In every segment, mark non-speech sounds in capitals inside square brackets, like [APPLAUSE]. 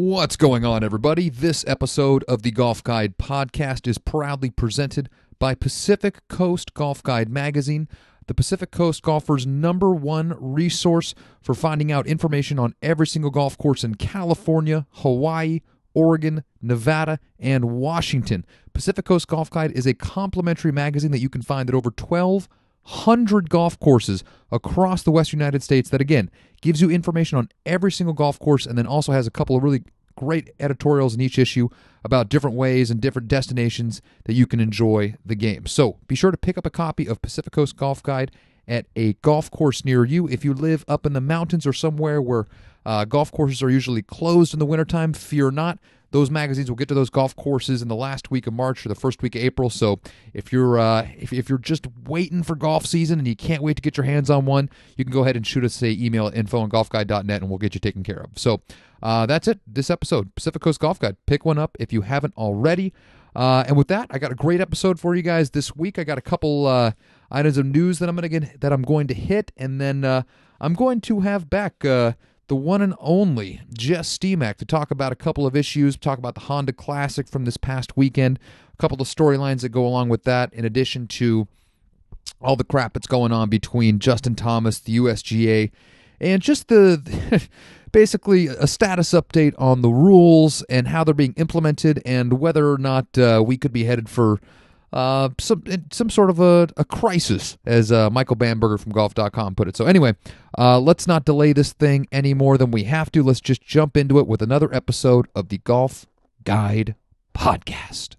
What's going on, everybody? This episode of the Golf Guide podcast is proudly presented by Pacific Coast Golf Guide magazine, the Pacific Coast golfer's number one resource for finding out information on every single golf course in California, Hawaii, Oregon, Nevada, and Washington. Pacific Coast Golf Guide is a complimentary magazine that you can find at over 1,200 golf courses across the Western United States that, again, gives you information on every single golf course and then also has a couple of really great editorials in each issue about different ways and different destinations that you can enjoy the game. So be sure to pick up a copy of Pacific Coast Golf Guide at a golf course near you. If you live up in the mountains or somewhere where uh, golf courses are usually closed in the wintertime, fear not. Those magazines will get to those golf courses in the last week of March or the first week of April. So if you're uh, if, if you're just waiting for golf season and you can't wait to get your hands on one, you can go ahead and shoot us a email at info on golfguide.net and we'll get you taken care of. So uh, that's it. This episode, Pacific Coast Golf Guide. Pick one up if you haven't already. Uh, and with that, I got a great episode for you guys this week. I got a couple uh, items of news that I'm gonna get that I'm going to hit, and then uh, I'm going to have back uh, the one and only Jess Steemack to talk about a couple of issues, talk about the Honda Classic from this past weekend, a couple of storylines that go along with that, in addition to all the crap that's going on between Justin Thomas, the USGA, and just the [LAUGHS] basically a status update on the rules and how they're being implemented and whether or not uh, we could be headed for uh, some some sort of a, a crisis, as uh, Michael Bamberger from Golf.com put it. So anyway, uh, let's not delay this thing any more than we have to. Let's just jump into it with another episode of the Golf Guide Podcast.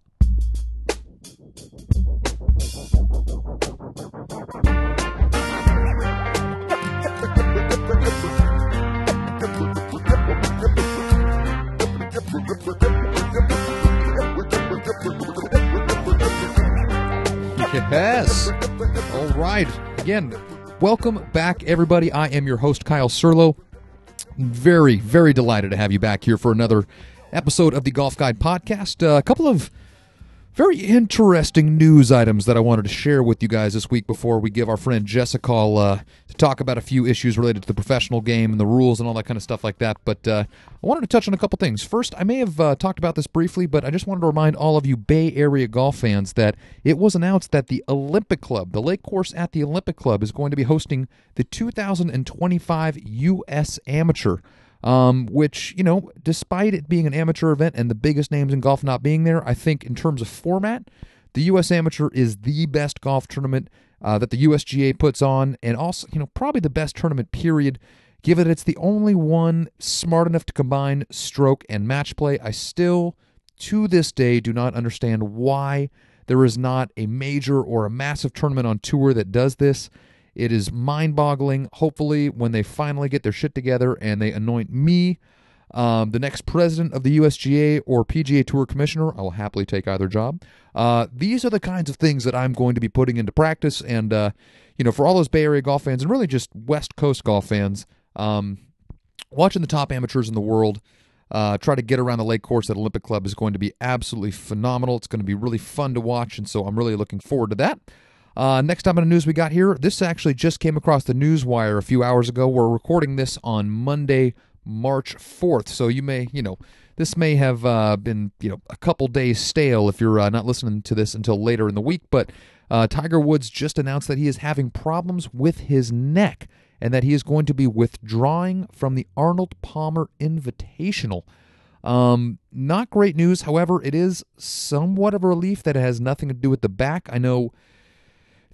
[LAUGHS] Yes. All right. Again, welcome back, everybody. I am your host, Kyle Serlo. Very, very delighted to have you back here for another episode of the Golf Guide podcast. Uh, a couple of very interesting news items that I wanted to share with you guys this week before we give our friend Jess a call uh, talk about a few issues related to the professional game and the rules and all that kind of stuff like that. But uh, I wanted to touch on a couple things. First, I may have uh, talked about this briefly, but I just wanted to remind all of you Bay Area golf fans that it was announced that the Olympic Club, the lake course at the Olympic Club, is going to be hosting the 2025 U.S. Amateur um, which, you know, despite it being an amateur event and the biggest names in golf not being there, I think in terms of format, the U.S. Amateur is the best golf tournament uh, that the USGA puts on, and also, you know, probably the best tournament, period. Given that it's the only one smart enough to combine stroke and match play, I still, to this day, do not understand why there is not a major or a massive tournament on tour that does this. It is mind boggling. Hopefully, when they finally get their shit together and they anoint me um, the next president of the USGA or PGA Tour commissioner, I will happily take either job. Uh, these are the kinds of things that I'm going to be putting into practice. And, uh, you know, for all those Bay Area golf fans and really just West Coast golf fans, um, watching the top amateurs in the world. Uh, try to get around the lake course at Olympic Club is going to be absolutely phenomenal. It's going to be really fun to watch, and so I'm really looking forward to that. Uh, next up in the news we got here, this actually just came across the news wire a few hours ago. We're recording this on Monday, March 4th. So you may, you know, this may have uh, been, you know, a couple days stale if you're uh, not listening to this until later in the week. But uh, Tiger Woods just announced that he is having problems with his neck and that he is going to be withdrawing from the Arnold Palmer Invitational. Um, not great news. However, it is somewhat of a relief that it has nothing to do with the back. I know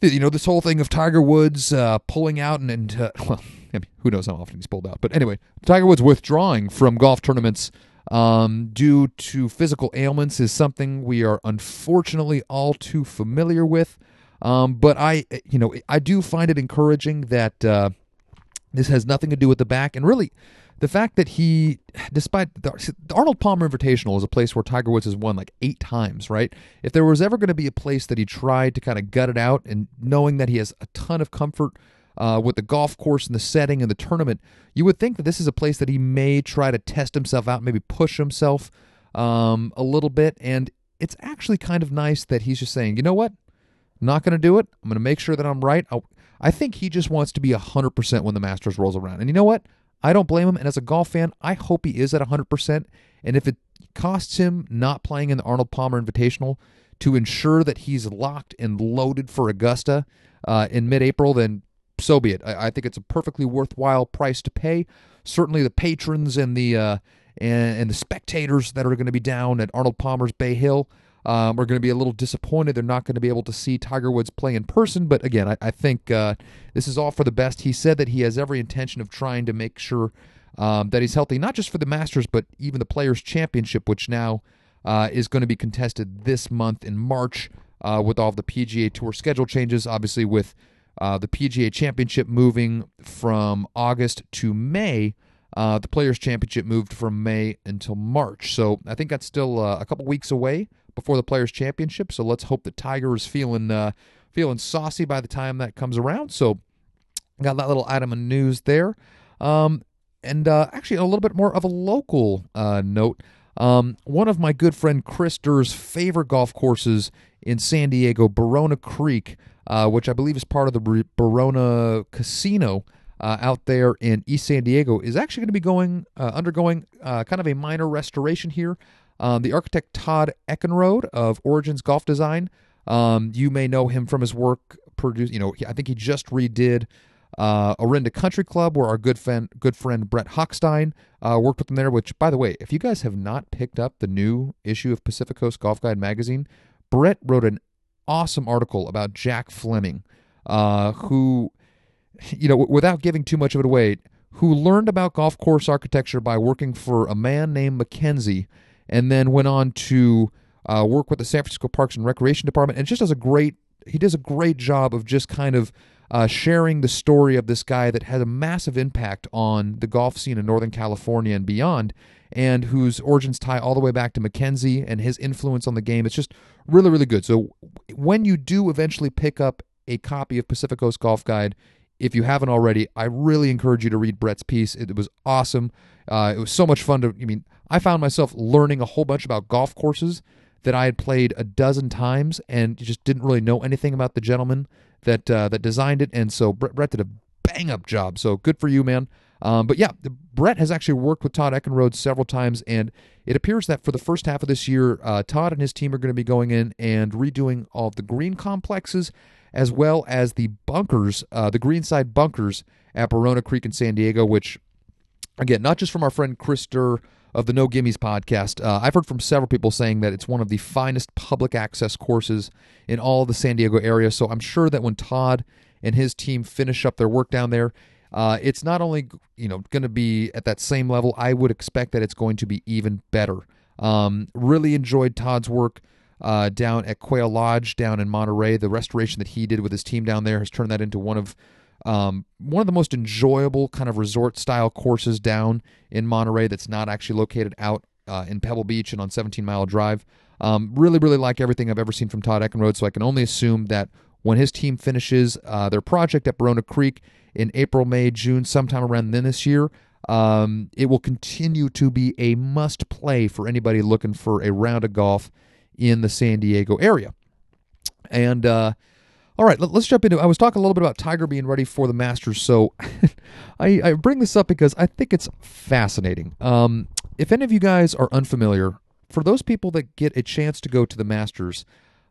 you know this whole thing of Tiger Woods uh, pulling out and, and uh, [LAUGHS] well, I mean, who knows how often he's pulled out, but anyway, Tiger Woods withdrawing from golf tournaments um, due to physical ailments is something we are unfortunately all too familiar with. Um, but I, you know, I do find it encouraging that uh, this has nothing to do with the back, and really, the fact that he, despite the, the, Arnold Palmer Invitational is a place where Tiger Woods has won like eight times, right? If there was ever going to be a place that he tried to kind of gut it out, and knowing that he has a ton of comfort uh, with the golf course and the setting and the tournament, you would think that this is a place that he may try to test himself out, maybe push himself um, a little bit. And it's actually kind of nice that he's just saying, you know what? I'm not going to do it. I'm going to make sure that I'm right. I'll, I think he just wants to be 100% when the Masters rolls around. And you know what? I don't blame him. And as a golf fan, I hope he is at 100%. And if it costs him not playing in the Arnold Palmer Invitational to ensure that he's locked and loaded for Augusta uh, in mid April, then so be it. I, I, think it's a perfectly worthwhile price to pay. Certainly, the patrons and the uh, and, and, the spectators that are going to be down at Arnold Palmer's Bay Hill um, are going to be a little disappointed. They're not going to be able to see Tiger Woods play in person. But again, I, I think uh, this is all for the best. He said that he has every intention of trying to make sure um, that he's healthy, not just for the Masters, but even the Players' Championship, which now uh, is going to be contested this month in March uh, with all the PGA Tour schedule changes. Obviously, with uh, the PGA Championship moving from August to May. Uh, the Players Championship moved from May until March. So I think that's still uh, a couple weeks away before the Players Championship. So let's hope that Tiger is feeling uh, feeling saucy by the time that comes around. So got that little item of news there. Um, and uh, actually, a little bit more of a local uh, note. Um, one of my good friend Chris Durr's favorite golf courses in San Diego, Barona Creek, uh, which I believe is part of the Barona Casino uh, out there in East San Diego, is actually going to be going uh, undergoing uh, kind of a minor restoration here. Um, the architect Todd Eckenrode of Origins Golf Design, um, you may know him from his work. Produce, you know, I think he just redid uh, Orinda Country Club, where our good friend, good friend Brett Hochstein uh, worked with them there. Which, by the way, if you guys have not picked up the new issue of Pacific Coast Golf Guide magazine, Brett wrote an awesome article about Jack Fleming, uh, who, you know, without giving too much of it away, who learned about golf course architecture by working for a man named Mackenzie, and then went on to uh, work with the San Francisco Parks and Recreation Department, and just does a great. He does a great job of just kind of uh, sharing the story of this guy that had a massive impact on the golf scene in Northern California and beyond, and whose origins tie all the way back to Mackenzie and his influence on the game. It's just really, really good. So when you do eventually pick up a copy of Pacific Coast Golf Guide, if you haven't already, I really encourage you to read Brett's piece. It, was awesome. Uh, it was so much fun to. I mean, I found myself learning a whole bunch about golf courses that I had played a dozen times and just didn't really know anything about the gentleman that uh, that designed it. And so Brett, Brett did a bang up job. So good for you, man. Um, but yeah, Brett has actually worked with Todd Eckenrode several times, and it appears that for the first half of this year, uh, Todd and his team are going to be going in and redoing all the green complexes as well as the bunkers, uh, the greenside bunkers at Barona Creek in San Diego, which, again, not just from our friend Chris Durr of the No Gimmies podcast, uh, I've heard from several people saying that it's one of the finest public access courses in all the San Diego area. So I'm sure that when Todd and his team finish up their work down there, uh, it's not only you know going to be at that same level. I would expect that it's going to be even better. Um, really enjoyed Todd's work uh, down at Quail Lodge down in Monterey. The restoration that he did with his team down there has turned that into one of um, one of the most enjoyable kind of resort style courses down in Monterey. That's not actually located out uh, in Pebble Beach and on 17 Mile Drive. Um, really, really like everything I've ever seen from Todd Eckenrode. So I can only assume that when his team finishes uh, their project at Barona Creek in April, May, June, sometime around then this year, um, it will continue to be a must play for anybody looking for a round of golf in the San Diego area. And uh, all right, let, us jump into. I was talking a little bit about Tiger being ready for the Masters, so [LAUGHS] I, I, bring this up because I think it's fascinating. Um, if any of you guys are unfamiliar, for those people that get a chance to go to the Masters,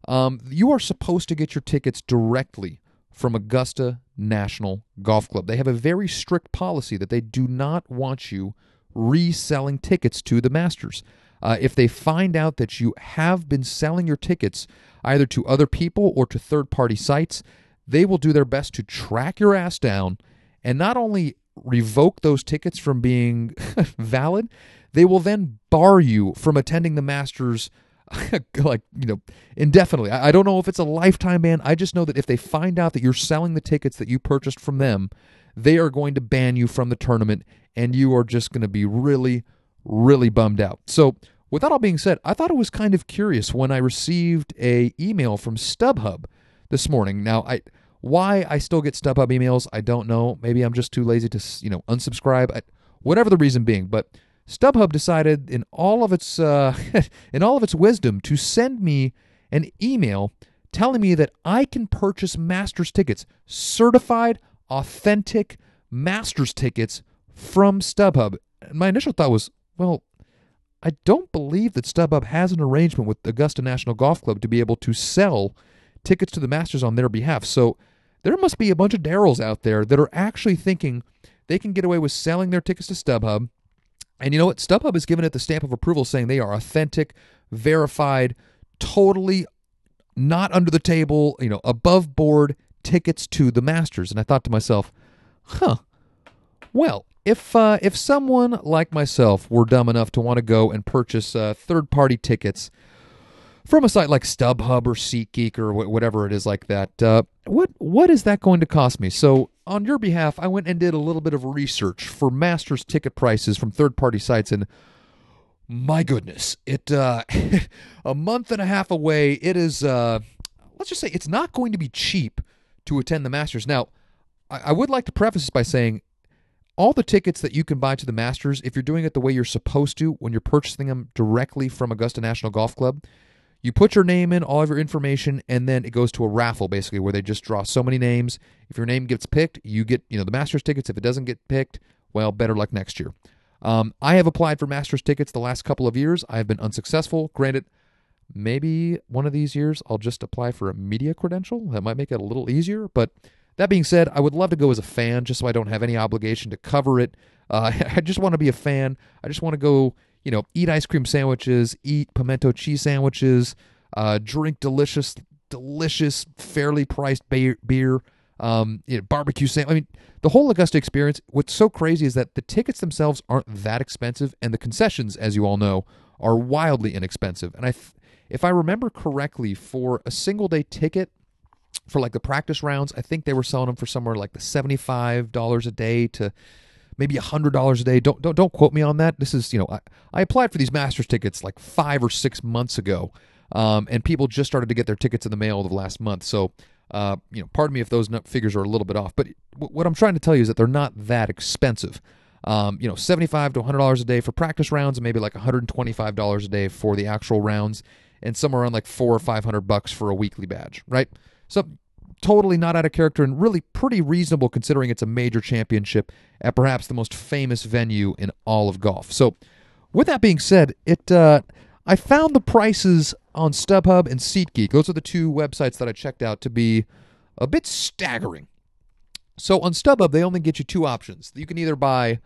um, you are supposed to get your tickets directly from Augusta National Golf Club. They have a very strict policy that they do not want you reselling tickets to the Masters. Uh, if they find out that you have been selling your tickets either to other people or to third party sites, they will do their best to track your ass down and not only revoke those tickets from being [LAUGHS] valid, they will then bar you from attending the Masters [LAUGHS] like you know indefinitely. I, I, don't know if it's a lifetime ban. I just know that if they find out that you're selling the tickets that you purchased from them they are going to ban you from the tournament and you are just going to be really really bummed out. So with that all being said i thought it was kind of curious when i received a email from stubhub this morning. Now i why i still get stubhub emails i don't know. Maybe i'm just too lazy to you know unsubscribe I, whatever the reason being. But StubHub decided, in all of its uh, [LAUGHS] in all of its wisdom, to send me an email telling me that I can purchase Masters tickets, certified, authentic Masters tickets from StubHub. My initial thought was, well, I don't believe that StubHub has an arrangement with Augusta National Golf Club to be able to sell tickets to the Masters on their behalf. So there must be a bunch of Daryls out there that are actually thinking they can get away with selling their tickets to StubHub. And you know what? StubHub has given it the stamp of approval saying they are authentic, verified, totally not under the table, you know, above board tickets to the Masters. And I thought to myself, huh, well, if uh, if someone like myself were dumb enough to want to go and purchase uh, third party tickets from a site like StubHub or SeatGeek or wh- whatever it is like that, uh, what what is that going to cost me? So on your behalf, I went and did a little bit of research for Masters ticket prices from third party sites and. My goodness, it uh, [LAUGHS] a month and a half away. It is. Uh, let's just say it's not going to be cheap to attend the Masters. Now, I, I would like to preface this by saying all the tickets that you can buy to the Masters, if you're doing it the way you're supposed to when you're purchasing them directly from Augusta National Golf Club, you put your name in, all of your information, and then it goes to a raffle basically where they just draw so many names. If your name gets picked, you get you know the Masters tickets. If it doesn't get picked, well, better luck next year. Um, I have applied for Masters tickets the last couple of years. I have been unsuccessful. Granted, maybe one of these years I'll just apply for a media credential. That might make it a little easier. But that being said, I would love to go as a fan just so I don't have any obligation to cover it. Uh, [LAUGHS] I just want to be a fan. I just want to go, you know, eat ice cream sandwiches, eat pimento cheese sandwiches, uh, drink delicious, delicious, fairly priced beer. beer um, you know, barbecue sandwich. I mean, the whole Augusta experience. What's so crazy is that the tickets themselves aren't that expensive, and the concessions, as you all know, are wildly inexpensive. And I, if I remember correctly, for a single day ticket for like the practice rounds, I think they were selling them for somewhere like the seventy-five dollars a day to maybe hundred dollars a day. Don't don't don't quote me on that. This is you know I, I applied for these Masters tickets like five or six months ago, um, and people just started to get their tickets in the mail the last month. So uh, you know, pardon me if those figures are a little bit off, but what I'm trying to tell you is that they're not that expensive. Um, you know, 75 to 100 dollars a day for practice rounds, and maybe like 125 dollars a day for the actual rounds, and somewhere around like four or 500 bucks for a weekly badge, right? So totally not out of character and really pretty reasonable considering it's a major championship at perhaps the most famous venue in all of golf. So, with that being said, it uh, I found the prices on StubHub and SeatGeek. Those are the two websites that I checked out to be a bit staggering. So on StubHub, they only get you two options. You can either buy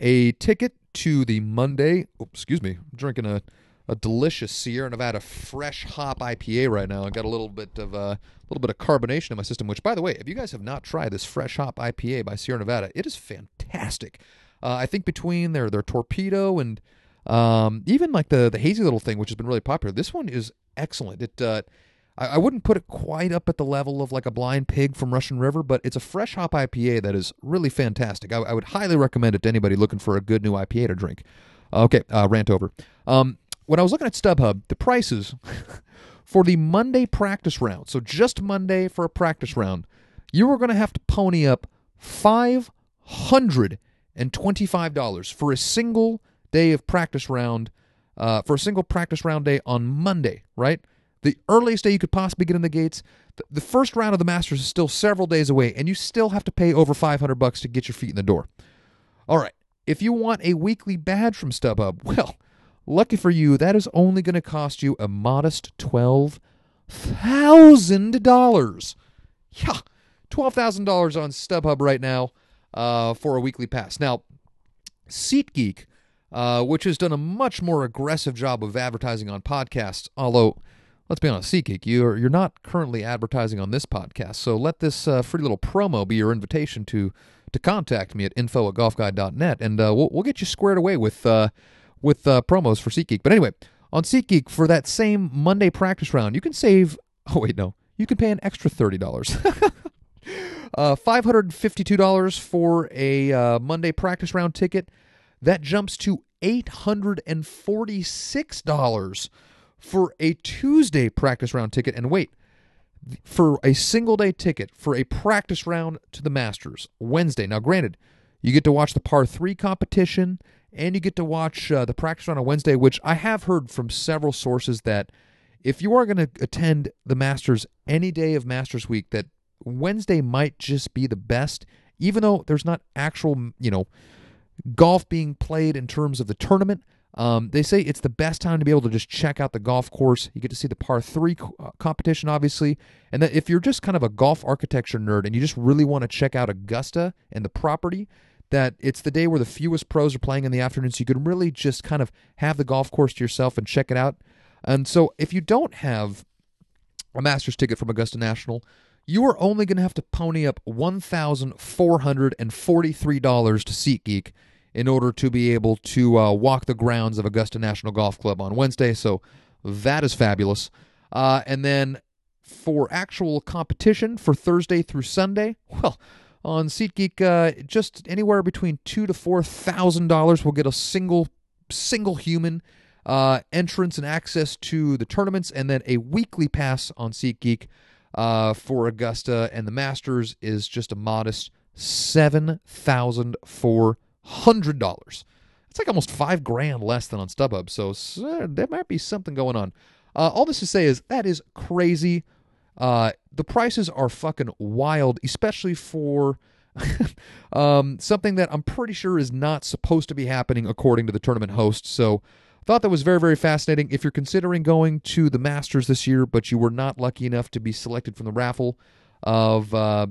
a ticket to the Monday. Oh, excuse me, drinking a, a delicious Sierra Nevada fresh hop IPA right now. I got a little bit of a uh, little bit of carbonation in my system. Which, by the way, if you guys have not tried this fresh hop IPA by Sierra Nevada, it is fantastic. Uh, I think between their their torpedo and um, even like the the hazy little thing, which has been really popular, this one is excellent. It uh, I, I wouldn't put it quite up at the level of like a blind pig from Russian River, but it's a fresh hop IPA that is really fantastic. I, I would highly recommend it to anybody looking for a good new IPA to drink. Okay, uh, rant over. Um, when I was looking at StubHub, the prices [LAUGHS] for the Monday practice round, so just Monday for a practice round, you were going to have to pony up five hundred and twenty-five dollars for a single day of practice round uh, for a single practice round day on Monday, right? The earliest day you could possibly get in the gates. The, the first round of the Masters is still several days away, and you still have to pay over 500 bucks to get your feet in the door. All right, if you want a weekly badge from StubHub, [LAUGHS] well, lucky for you, that is only going to cost you a modest $12,000. Yeah, $12,000 on StubHub right now uh, for a weekly pass. Now, SeatGeek uh, which has done a much more aggressive job of advertising on podcasts. Although, let's be honest, SeatGeek, you're you're not currently advertising on this podcast, so let this uh, free little promo be your invitation to to contact me at info at golfguide.net, and uh, we'll we'll get you squared away with uh, with uh, promos for SeatGeek. But anyway, on SeatGeek for that same Monday practice round, you can save. [LAUGHS] Oh wait, no, you can pay an extra thirty dollars. [LAUGHS] uh, $552 for a uh, Monday practice round ticket. That jumps to $846 for a Tuesday practice round ticket. And wait, for a single day ticket for a practice round to the Masters Wednesday. Now, granted, you get to watch the par three competition and you get to watch uh, the practice on Wednesday, which I have heard from several sources that if you are going to attend the Masters any day of Masters week, that Wednesday might just be the best, even though there's not actual, you know, golf being played in terms of the tournament. Um, they say it's the best time to be able to just check out the golf course. You get to see the par three uh, competition, obviously, and that if you're just kind of a golf architecture nerd and you just really want to check out Augusta and the property, that it's the day where the fewest pros are playing in the afternoon, so you can really just kind of have the golf course to yourself and check it out. And so, if you don't have a Masters ticket from Augusta National, you are only going to have to pony up $1,443 to SeatGeek in order to be able to uh, walk the grounds of Augusta National Golf Club on Wednesday. So that is fabulous. Uh, and then for actual competition for Thursday through Sunday, well, on SeatGeek, uh, just anywhere between two to four thousand dollars will get a single single human uh, entrance and access to the tournaments, and then a weekly pass on SeatGeek uh, for Augusta and the Masters is just a modest seven thousand four hundred dollars. It's like almost five grand less than on StubHub, so uh, there might be something going on. Uh, all this to say is that is crazy. Uh, the prices are fucking wild, especially for [LAUGHS] um, something that I'm pretty sure is not supposed to be happening according to the tournament host. So, thought that was very, very fascinating. If you're considering going to the Masters this year, but you were not lucky enough to be selected from the raffle of uh,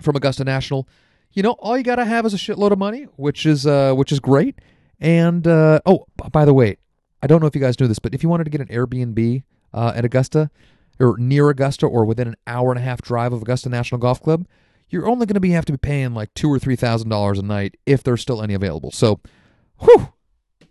from Augusta National, you know all you gotta have is a shitload of money, which is uh, which is great. And uh, oh, by the way, I don't know if you guys knew this, but if you wanted to get an Airbnb uh, at Augusta or near Augusta or within an hour and a half drive of Augusta National Golf Club, you're only going to be have to be paying like two or three thousand dollars a night if there's still any available. So, whew,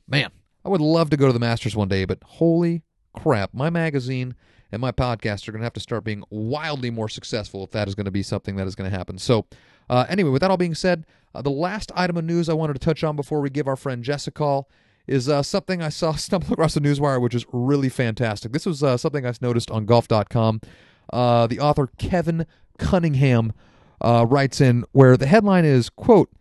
man, I would love to go to the Masters one day, but holy crap, my magazine and my podcast are going to have to start being wildly more successful if that is going to be something that is going to happen. So, uh, anyway, with that all being said, uh, the last item of news I wanted to touch on before we give our friend Jess a call is uh, something I saw [LAUGHS] stumble across the newswire, which is really fantastic. This was uh, something I noticed on golf.com. Uh, the author Kevin Cunningham uh, writes in where the headline is, quote,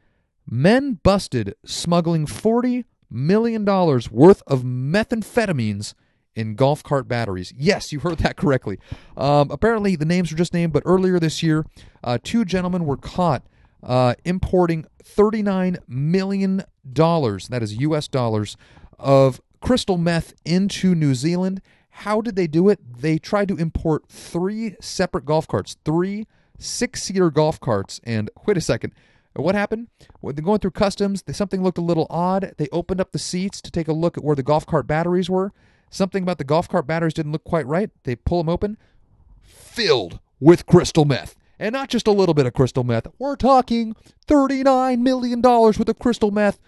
Men busted smuggling $40 million worth of methamphetamines in golf cart batteries. Yes, you heard that correctly. Um, apparently, the names were just named, but earlier this year, uh, two gentlemen were caught uh, importing $39 million, that is US dollars, of crystal meth into New Zealand. How did they do it? They tried to import three separate golf carts, three six seater golf carts. And [LAUGHS] wait a second. What happened? They're going through customs, something looked a little odd. They opened up the seats to take a look at where the golf cart batteries were. Something about the golf cart batteries didn't look quite right. They pull them open, filled with crystal meth. And not just a little bit of crystal meth. We're talking $39 million worth of crystal meth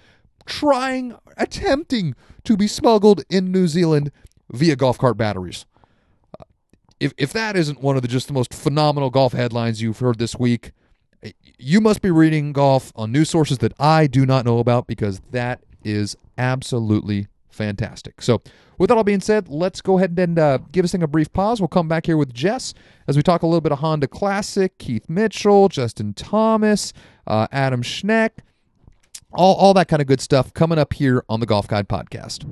trying, attempting to be smuggled in New Zealand via golf cart batteries. Uh, if, if that isn't one of the just the most phenomenal golf headlines you've heard this week, you must be reading golf on news sources that I do not know about because that is absolutely fantastic. So, with that all being said, let's go ahead and uh, give this thing a brief pause. We'll come back here with Jess as we talk a little bit of Honda Classic, Keith Mitchell, Justin Thomas, uh, Adam Schneck, all, all that kind of good stuff coming up here on the Golf Guide podcast.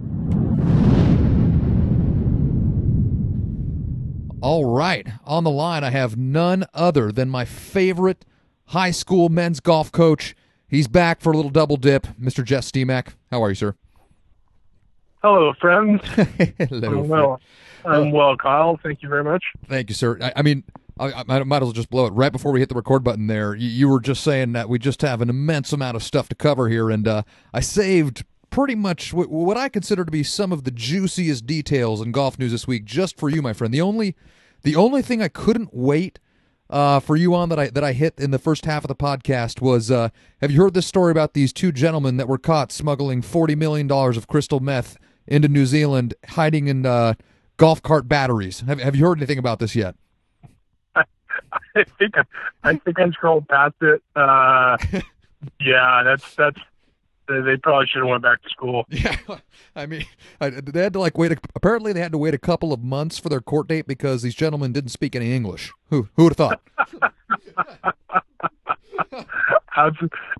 All right, on the line, I have none other than my favorite high school men's golf coach. He's back for a little double dip, Mr. Jess Steemack. How are you, sir? Hello, friends. [LAUGHS] Hello. I'm well. I'm well, Kyle. Thank you very much. Thank you, sir. I, I mean, I, I, might as well just blow it right before we hit the record button. There, you, you, were just saying that we just have an immense amount of stuff to cover here, and uh, I saved pretty much w- what I consider to be some of the juiciest details in golf news this week, just for you, my friend. The only, the only thing I couldn't wait uh, for you on that I that I hit in the first half of the podcast was uh, Have you heard this story about these two gentlemen that were caught smuggling forty million dollars of crystal meth into New Zealand, hiding in uh, golf cart batteries. Have Have you heard anything about this yet? I, [LAUGHS] I think I think I scrolled past it. Uh, [LAUGHS] yeah, that's that's they probably should have went back to school. [LAUGHS] Yeah, I mean, they had to like wait. A, apparently, they had to wait a couple of months for their court date because these gentlemen didn't speak any English. Who who would have thought?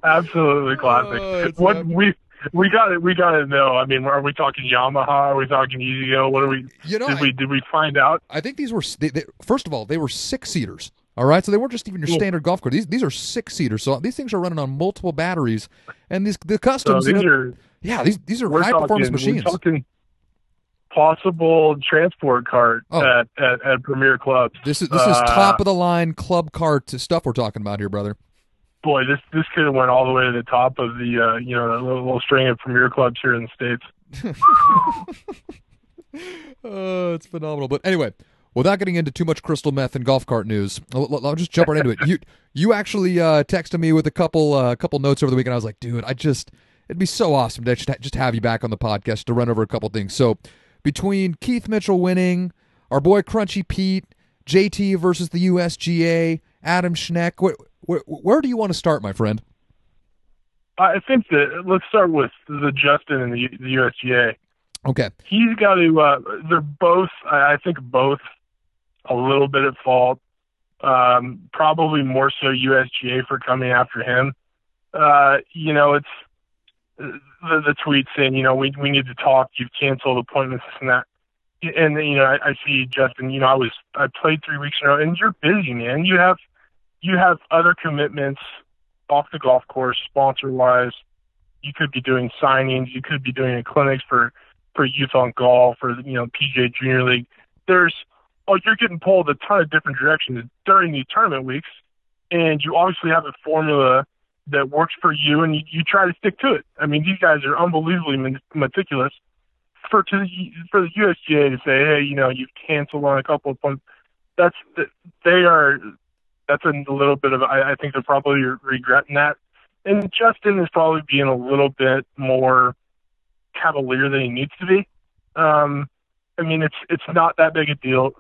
Absolutely classic. Oh, what we we got it. We got to know. I mean, are we talking Yamaha? Are we talking E-Z-GO? What are we? You know, did I, we did we find out? I think these were they, they, first of all they were six seaters. All right, so they weren't just even your standard golf cart. These these are six seaters, so these things are running on multiple batteries, and these the So customs. you know- are yeah, these these are high performance machines. We're talking possible transport cart Oh. at, at at premier clubs. This is this is Uh, top of the line Club Car stuff we're talking about here, brother. Boy, this this could have went all the way to the top of the uh, you know the little, little string of premier clubs here in the states. [LAUGHS] Oh, it's phenomenal. But anyway, without getting into too much crystal meth and golf cart news, I'll, I'll just jump right into it. You you actually uh, texted me with a couple uh, couple notes over the weekend. I was like, dude, I just it'd be so awesome to just, just have you back on the podcast to run over a couple things. So between Keith Mitchell winning, our boy Crunchy Pete, JT versus the USGA, Adam Schneck, where, where, where do you want to start, my friend? I think that let's start with the Justin and the, the USGA. Okay. He's got to. Uh, they're both. I think both a little bit at fault. Um, probably more so USGA for coming after him. Uh, you know, it's the the tweet saying, you know, we we need to talk. You've canceled appointments and that. And you know, I, I see Justin. You know, I was I played three weeks in a row, and you're busy, man. You have you have other commitments off the golf course, sponsor wise. You could be doing signings. You could be doing clinics for for youth on golf or you know PGA Junior League. There's oh, you're getting pulled a ton of different directions during the tournament weeks, and you obviously have a formula that works for you, and you, you try to stick to it. I mean, these guys are unbelievably meticulous. For to the, for the USGA to say, hey, you know, you've canceled on a couple of points, that's they are that's a little bit of I, I think they're probably regretting that. And Justin is probably being a little bit more cavalier than he needs to be. Um, I mean, it's it's not that big a deal.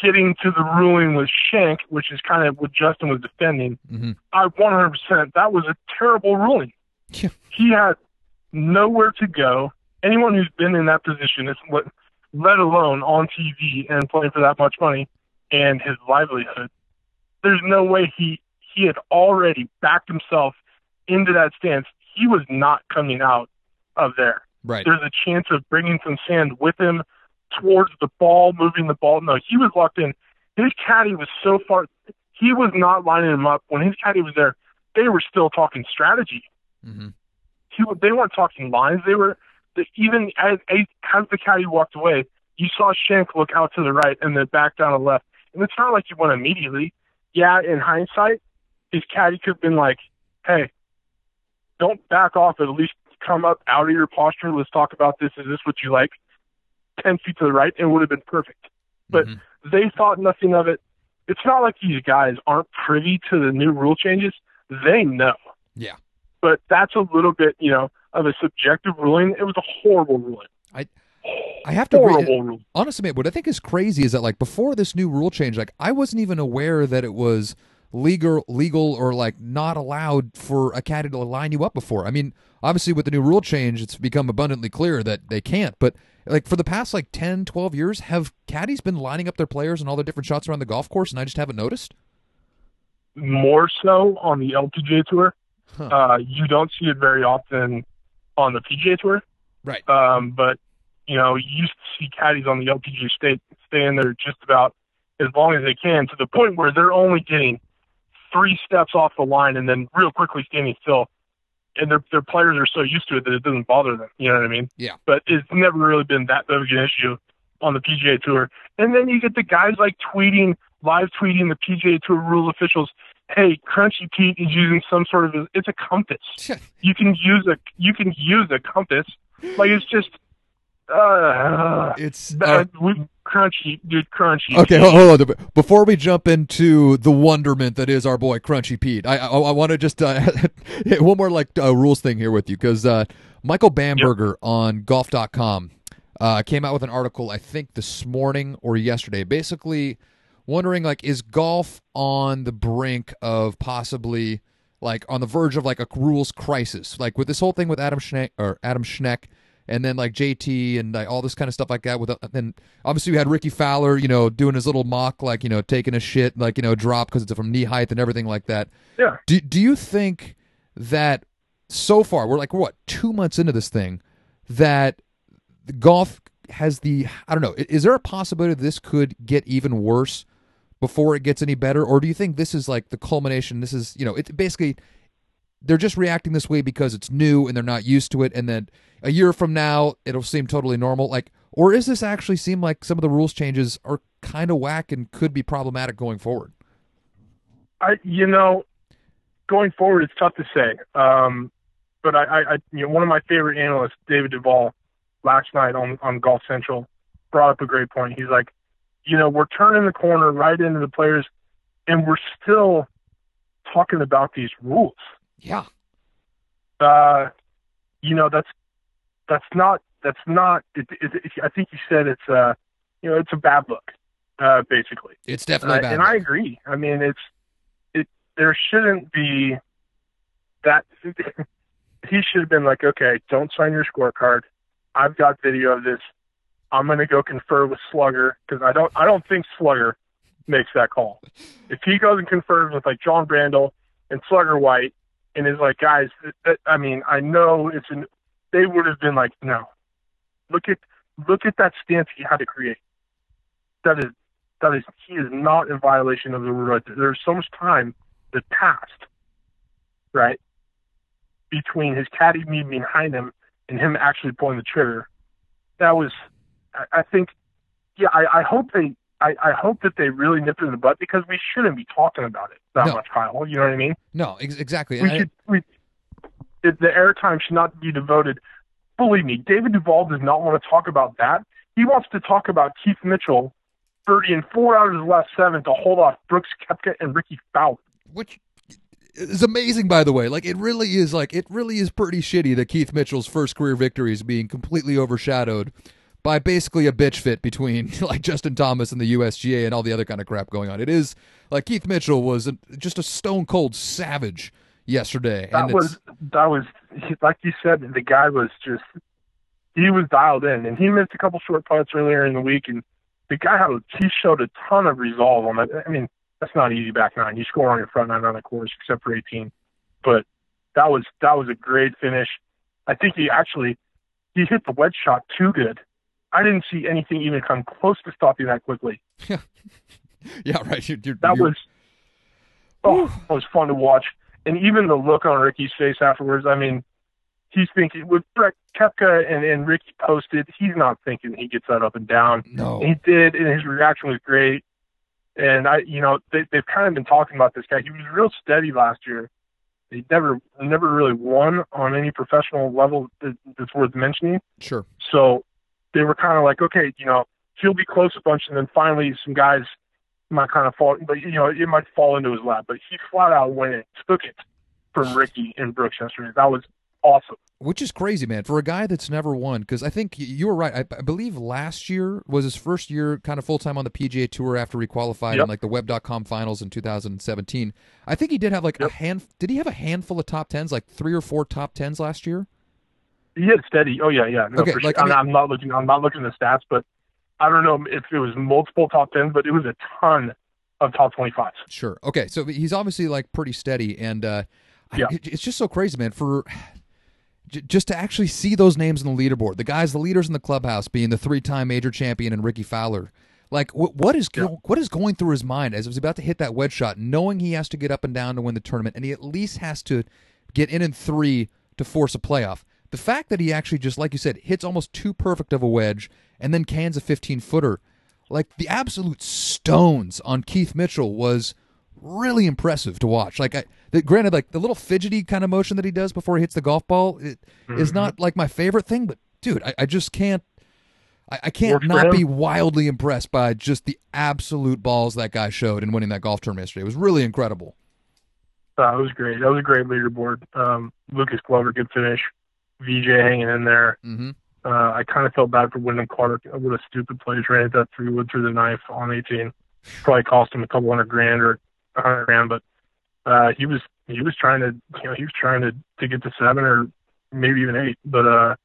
Getting to the ruling with Shank, which is kind of what Justin was defending, Mhm. I 100% that was a terrible ruling. Yeah. He had nowhere to go. Anyone who's been in that position, is let, let alone on TV and playing for that much money and his livelihood, there's no way he he had already backed himself into that stance. He was not coming out of there Right. there's a chance of bringing some sand with him towards the ball, moving the ball. No, he was locked in. His caddy was so far. He was not lining him up. When his caddy was there, they were still talking strategy. hmm He, they weren't talking lines. They were the, even as, as as the caddy walked away, you saw Shank look out to the right and then back down to the left. And it's not like he went immediately. Yeah, in hindsight, his caddy could have been like, "Hey, don't back off. At least come up out of your posture. Let's talk about this. Is this what you like?" Ten feet to the right, and it would have been perfect. But Mhm. they thought nothing of it. It's not like these guys aren't privy to the new rule changes. They know. Yeah. But that's a little bit, you know, of a subjective ruling. It was a horrible ruling. I have to agree. Honestly, what I think is crazy is that like before this new rule change, like I wasn't even aware that it was legal, legal or like not allowed for a caddy to line you up before. I mean, obviously with the new rule change, it's become abundantly clear that they can't. But like for the past like 10, 12 years, have caddies been lining up their players and all their different shots around the golf course, and I just haven't noticed? More so on the LPGA tour. Huh. Uh, you don't see it very often on the PGA tour. Right. Um, but you know, you used to see caddies on the LPGA state stay in there just about as long as they can to the point where they're only getting three steps off the line and then real quickly standing still. And their their players are so used to it that it doesn't bother them. You know what I mean? Yeah. But it's never really been that big of an issue on the PGA Tour. And then you get the guys like tweeting, live tweeting the PGA Tour rule officials. Hey, Crunchy Pete is using some sort of it's a compass. [LAUGHS] You can use a you can use a compass. Like it's just uh, It's uh, we, crunchy, dude, crunchy. Okay, hold, hold on. Before we jump into the wonderment that is our boy Crunchy Pete, I I, I want to just uh, [LAUGHS] one more like uh, rules thing here with you because uh, Michael Bamberger on Golf.com uh, came out with an article I think this morning or yesterday, basically wondering like is golf on the brink of possibly like on the verge of like a rules crisis, like with this whole thing with Adam Schneck or Adam Schneck and then like JT and like, all this kind of stuff like that. With uh, then obviously we had Rickie Fowler, you know, doing his little mock, like you know, taking a shit, like you know, drop because it's from knee height and everything like that. Yeah. Do Do you think that so far we're like what two months into this thing that golf has the I don't know is there a possibility this could get even worse before it gets any better, or do you think this is like the culmination? This is you know, it basically they're just reacting this way because it's new and they're not used to it, and then a year from now it'll seem totally normal. Like, or is this actually seem like some of the rules changes are kind of whack and could be problematic going forward? I, you know, going forward, it's tough to say. Um, but I, I, you know, one of my favorite analysts, David Duval, last night on on Golf Central, brought up a great point. He's like, you know, we're turning the corner right into the players, and we're still talking about these rules. Yeah. Uh, you know, that's that's not that's not. It, it, it, I think you said it's uh, you know, it's a bad look, uh, basically. It's definitely uh, bad. And look. I agree. I mean, it's it. There shouldn't be that. [LAUGHS] he should have been like, okay, don't sign your scorecard. I've got video of this. I'm going to go confer with Slugger because I don't I don't think Slugger makes that call. If he goes and confers with like Jon Brendle and Slugger White and is like, guys, I mean, I know it's an. They would have been like, no, look at look at that stance he had to create. That is that is he is not in violation of the rule. There's so much time that passed, right, between his caddy me behind him and him actually pulling the trigger. That was, I, I think, yeah. I, I hope they, I, I hope that they really nipped it in the butt because we shouldn't be talking about it that No. much, Kyle. You know what I mean? no, ex- exactly. We I- should, we, it, the airtime should not be devoted. Believe me, David Duval does not want to talk about that. He wants to talk about Keith Mitchell birdieing four out of his last seven to hold off Brooks Koepka and Rickie Fowler. which is amazing by the way like it really is like it really is pretty shitty that keith mitchell's first career victory is being completely overshadowed by basically a bitch fit between [LAUGHS] like justin thomas and the usga and all the other kind of crap going on it is like keith mitchell was a, just a stone cold savage yesterday That was that was like you said. The guy was just he was dialed in, and he missed a couple short putts earlier in the week, and the guy had a, he showed a ton of resolve on that. I mean, that's not easy back nine. You score on your front nine on the course, except for 18, but that was that was a great finish. I think he actually he hit the wedge shot too good. I didn't see anything even come close to stopping that quickly. [LAUGHS] yeah right you're, you're, That you're- was oh, that was fun to watch. And even the look on Rickie's face afterwards. I mean, he's thinking with Brett Koepka and, and Rickie posted, he's not thinking he gets that up and down. no And he did, and his reaction was great. And I, you know, they, they've kind of been talking about this guy. He was real steady last year. He never, never really won on any professional level that, that's worth mentioning. sure So they were kind of like, okay, you know, he'll be close a bunch, and then finally some guys might kind of fall, but you know, it might fall into his lap. But he flat out went and took it from Rickie and Brooks yesterday. That was awesome. Which is crazy, man, for a guy that's never won. Because I think you were right. I, I believe last year was his first year, kind of full time on the PGA Tour after he qualified in like the Web.com Finals in 2017. I think he did have like a hand. Did he have a handful of top tens, like three or four top tens last year? He hit steady. Oh yeah, yeah. No, Okay, for like, sure. I mean- I'm, not looking. I'm not looking at the stats, but I don't know if it was multiple top tens, but it was a ton of top twenty fives. Sure. Okay, so he's obviously like pretty steady, and uh, Yeah. it- it's just so crazy, man. For just to actually see those names in the leaderboard, the guys, the leaders in the clubhouse, being the three-time major champion and Rickie Fowler. Like, wh- what is yeah. what is going through his mind as he was about to hit that wedge shot, knowing he has to get up and down to win the tournament, and he at least has to get in in three to force a playoff. The fact that he actually just, like you said, hits almost too perfect of a wedge and then cans a 15 footer, like the absolute stones on Keith Mitchell was really impressive to watch. Like, I, the, granted, like the little fidgety kind of motion that he does before he hits the golf ball it, is not like my favorite thing, but dude, I, I just can't. I, I can't Works not be wildly impressed by just the absolute balls that guy showed in winning that golf tournament yesterday. It was really incredible. Uh, it was great. That was a great leaderboard. Um, Lucas Glover, good finish. VJ hanging in there. hmm Uh, I kind of felt bad for Wyndham Clark. What a stupid play. Ran at that three wood through the knife on 18. Probably cost him a couple hundred grand or a hundred grand, but uh, he was he was trying to you know he was trying to to get to seven or maybe even eight. But uh,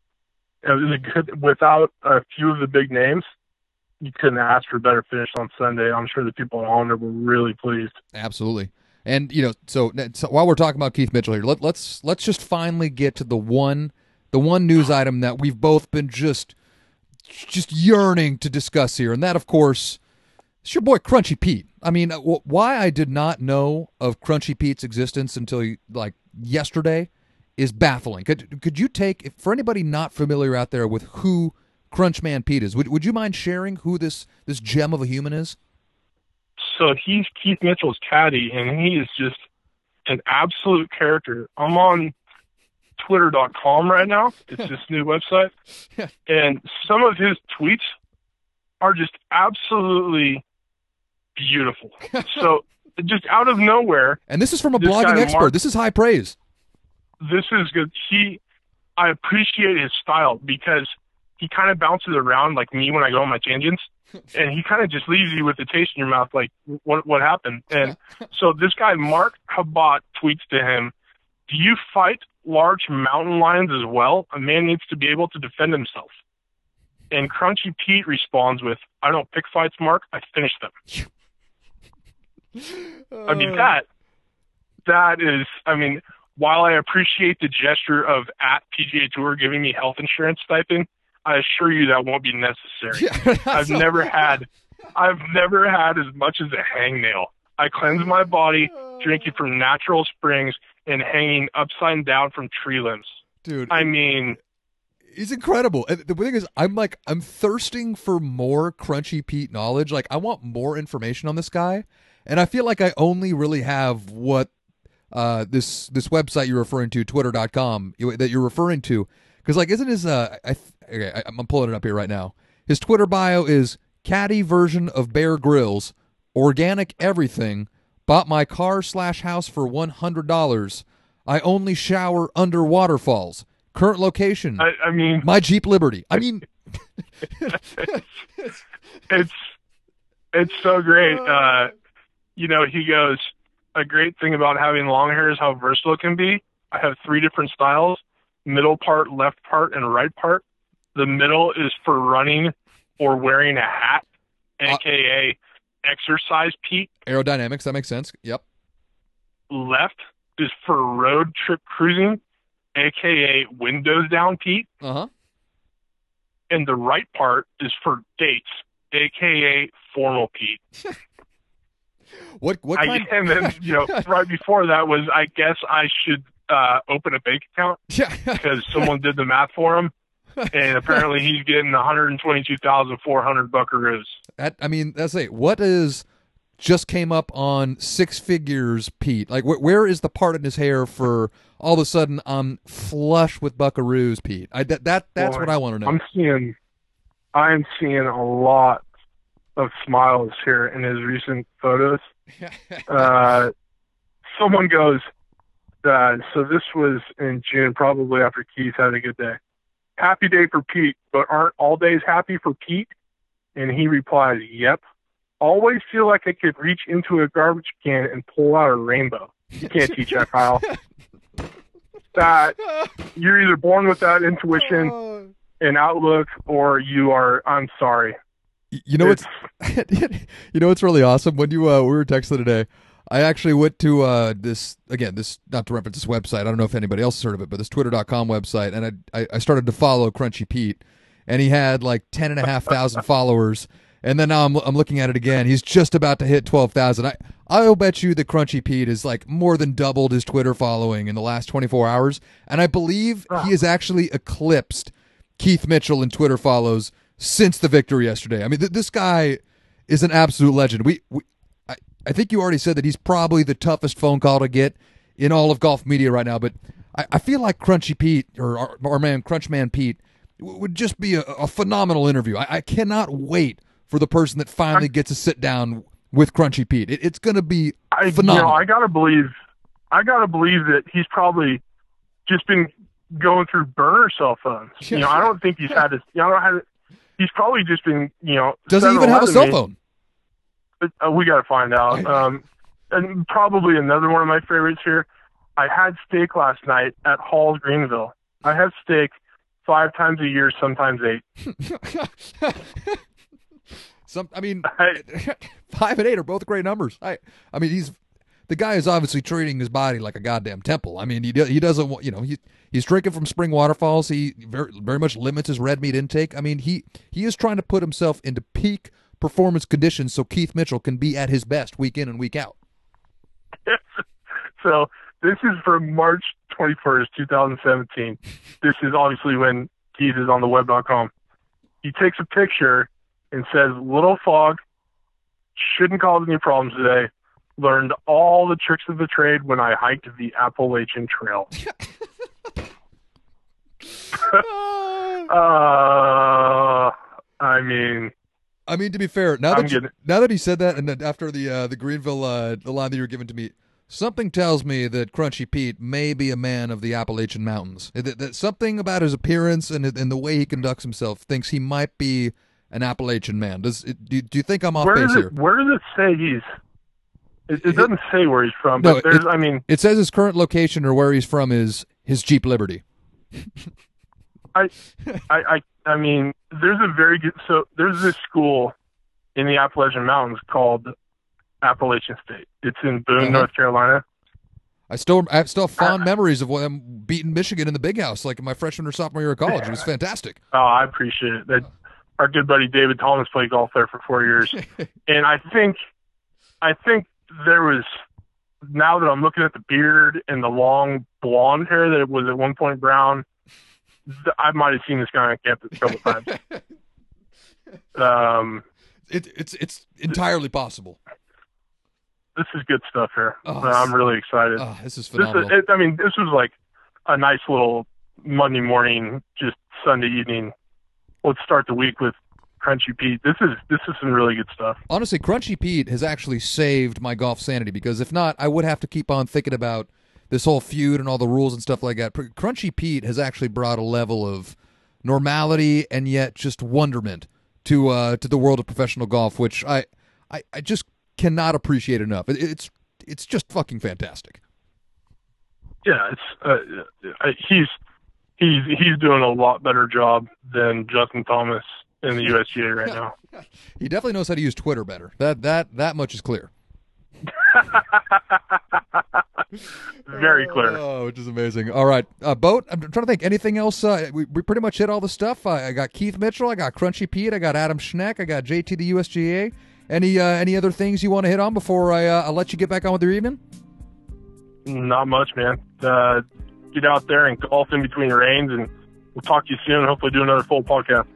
it was a good without a few of the big names. You couldn't ask for a better finish on Sunday. I'm sure the people at Hollander were really pleased. Absolutely. And you know, so, so while we're talking about Keith Mitchell here, let, let's let's just finally get to the one the one news item that we've both been just just yearning to discuss here, and that, of course, is your boy Crunchy Pete. I mean, uh, why I did not know of Crunchy Pete's existence until like yesterday is baffling. Could could you take for anybody not familiar out there with who Crunchman Pete is? Would would you mind sharing who this this gem of a human is? So he's Keith Mitchell's caddy, and he is just an absolute character. I'm on Twitter.com right now. [LAUGHS] It's this new website, and some of his tweets are just absolutely beautiful. [LAUGHS] so just out of nowhere, and this is from a blogging expert. Mark- this is high praise. this is good. He, I appreciate his style because he kind of bounces around like me when I go on my tangents, [LAUGHS] and he kind of just leaves you with the taste in your mouth, like what what happened. And so this guy Mark Habat tweets to him, "Do you fight large mountain lions as well? A man needs to be able to defend himself." And Crunchy Pete responds with, "I don't pick fights, Mark. I finish them." I mean Uh, that that is I mean, while I appreciate the gesture of at PGA Tour giving me health insurance stipend, I assure you that won't be necessary. [LAUGHS] I've never had I've never had as much as a hangnail. I cleanse my body drinking from natural springs and hanging upside down from tree limbs. dude. I mean, He's incredible. And the thing is, I'm like, I'm thirsting for more Crunchy Pete knowledge. Like, I want more information on this guy, and I feel like I only really have what uh, this this website you're referring to, Twitter.com, that you're referring to. Because, like, isn't his? Uh, I, th- okay, I, I'm pulling it up here right now. His Twitter bio is caddy version of Bear Grylls, organic everything. Bought my car slash house for one hundred dollars. I only shower under waterfalls. Current location. I, I mean, My Jeep Liberty. I mean, [LAUGHS] it's it's so great. Uh, you know, he goes. A great thing about having long hair is how versatile it can be. I have three different styles: middle part, left part, and right part. The middle is for running or wearing a hat, Uh, aka exercise Pete. aerodynamics. That makes sense. Yep. Left is for road trip cruising, aka windows down Pete. Uh huh. And the right part is for dates, aka formal Pete. [LAUGHS] What what I, kind? [LAUGHS] and then you know [LAUGHS] right before that was I guess I should uh, open a bank account yeah. because someone did the math for him, and apparently he's getting 122,400 buckaroos. that, I mean, that's it. What is just came up on six figures, Pete? Like, wh- where is the part in his hair for all of a sudden I'm flush with buckaroos, Pete? I that, that that's Boy, what I want to know. I'm seeing, I'm seeing a lot of smiles here in his recent photos. [LAUGHS] Uh, someone goes, uh, so this was in June, probably after Keith had a good day. Happy day for Pete, but aren't all days happy for Pete? And he replies, Yep. Always feel like I could reach into a garbage can and pull out a rainbow. You can't teach that, Kyle. [LAUGHS] That you're either born with that intuition and outlook, or you are. I'm sorry. you know what's [LAUGHS] you know what's really awesome when you uh, we were texting today. I actually went to uh, this again. This not to reference this website. I don't know if anybody else heard of it, but this Twitter.com website, and I I, I started to follow Crunchy Pete, and he had like ten and a half thousand [LAUGHS] followers, and then now I'm I'm looking at it again. He's just about to hit twelve thousand. I I'll bet you that Crunchy Pete is like more than doubled his Twitter following in the last twenty four hours, and I believe he has actually eclipsed Keith Mitchell in Twitter follows since the victory yesterday. I mean, th- this guy is an absolute legend. We, we I, think you already said that he's probably the toughest phone call to get in all of golf media right now, but I, I feel like Crunchy Pete or our, our man Crunchman Pete w- would just be a, a phenomenal interview. I, I cannot wait for the person that finally gets to sit down with Crunchy Pete. It, it's going to be I, phenomenal. You know, I gotta believe, I gotta believe that he's probably just been going through burner cell phones. You know, I don't think he's had his. You know, I don't have. He's probably just been. You know, Does he even have a 7-Eleven cell phone? Uh, we got to find out. [LAUGHS] Um, and probably another one of my favorites here. I had steak last night at Hall's Greenville. I have steak five times a year, sometimes eight. [LAUGHS] Some, I mean, I, [LAUGHS] five and eight are both great numbers. I, I mean, he's the guy is obviously treating his body like a goddamn temple. I mean, he he doesn't want you know he he's drinking from spring waterfalls. He very very much limits his red meat intake. I mean, he he is trying to put himself into peak performance conditions so Keith Mitchell can be at his best week in and week out. [LAUGHS] so this is from March 21st, 2017. This is obviously when Keith is on the web.com. He takes a picture and says, Little fog, shouldn't cause any problems today. Learned all the tricks of the trade when I hiked the Appalachian Trail. [LAUGHS] [LAUGHS] uh, I mean, I mean to be fair, now I'm that you, getting- now that he said that, and then after the uh, the Greenville uh, the line that you were given to me, something tells me that Crunchy Pete may be a man of the Appalachian Mountains. That, that something about his appearance and and the way he conducts himself thinks he might be an Appalachian man. Does it, do, do you think I'm off where base does here? it where does it say he's? It, It- it doesn't say where he's from, No, but there's. it- I mean, It says his current location or where he's from is his Jeep Liberty. I, I, I mean, there's a very good. So there's this school in the Appalachian Mountains called Appalachian State. It's in Boone, Uh-huh. North Carolina. I still I have still have fond Uh, memories of them beating Michigan in the Big House, like in my freshman or sophomore year of college. It was fantastic. Oh, I appreciate it. That our good buddy David Thomas played golf there for four years, [LAUGHS] and I think, I think there was. Now that I'm looking at the beard and the long blonde hair that was at one point brown, I might have seen this guy on campus a couple times. [LAUGHS] Um, It, it's it's entirely possible. this is good stuff here. Oh, I'm really excited. Oh, this is This is, phenomenal. it, I mean, this was like a nice little Monday morning, just Sunday evening. Let's start the week with Crunchy Pete. This is this is some really good stuff. Honestly, Crunchy Pete has actually saved my golf sanity because if not, I would have to keep on thinking about this whole feud and all the rules and stuff like that. Crunchy Pete has actually brought a level of normality and yet just wonderment to uh, to the world of professional golf, which I I, I just cannot appreciate enough. It, it's it's just fucking fantastic. Yeah, it's uh, he's he's he's doing a lot better job than Justin Thomas in the USGA right now. [LAUGHS] He definitely knows how to use Twitter better. That that that much is clear. [LAUGHS] [LAUGHS] Very clear. Oh, which is amazing. All right, uh, boat. I'm trying to think. Anything else? Uh, we, we pretty much hit all the stuff. I, I got Keith Mitchell. I got Crunchy Pete. I got Adam Schenk. I got JT the USGA. Any uh, any other things you want to hit on before I uh, I'll let you get back on with your evening? Not much, man. Uh, get out there and golf in between the rains, and we'll talk to you soon. Hopefully, do another full podcast.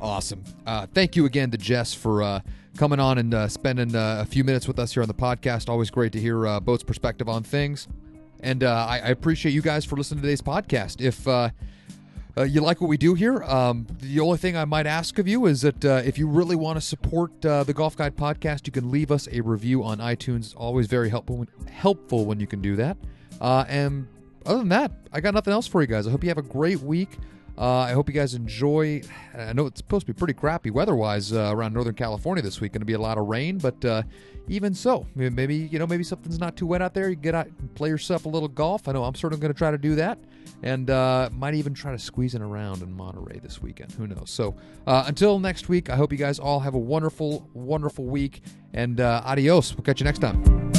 Awesome. Uh, thank you again to Jess for uh, coming on and uh, spending uh, a few minutes with us here on the podcast. Always great to hear uh, Boat's perspective on things. And uh, I, I appreciate you guys for listening to today's podcast. If uh, uh, you like what we do here, um, the only thing I might ask of you is that if you really want to support the Golf Guide podcast, you can leave us a review on iTunes. It's always very helpful when, helpful when you can do that. And other than that, I got nothing else for you guys. I hope you have a great week. Uh, I hope you guys enjoy. I know it's supposed to be pretty crappy weather-wise uh, around Northern California this week. Going to be a lot of rain, but uh, even so, maybe you know maybe something's not too wet out there. You get out and play yourself a little golf. I know I'm certainly going to try to do that, and uh, might even try to squeeze in around in Monterey this weekend. Who knows? So uh, until next week, I hope you guys all have a wonderful, wonderful week, and uh, adios. We'll catch you next time.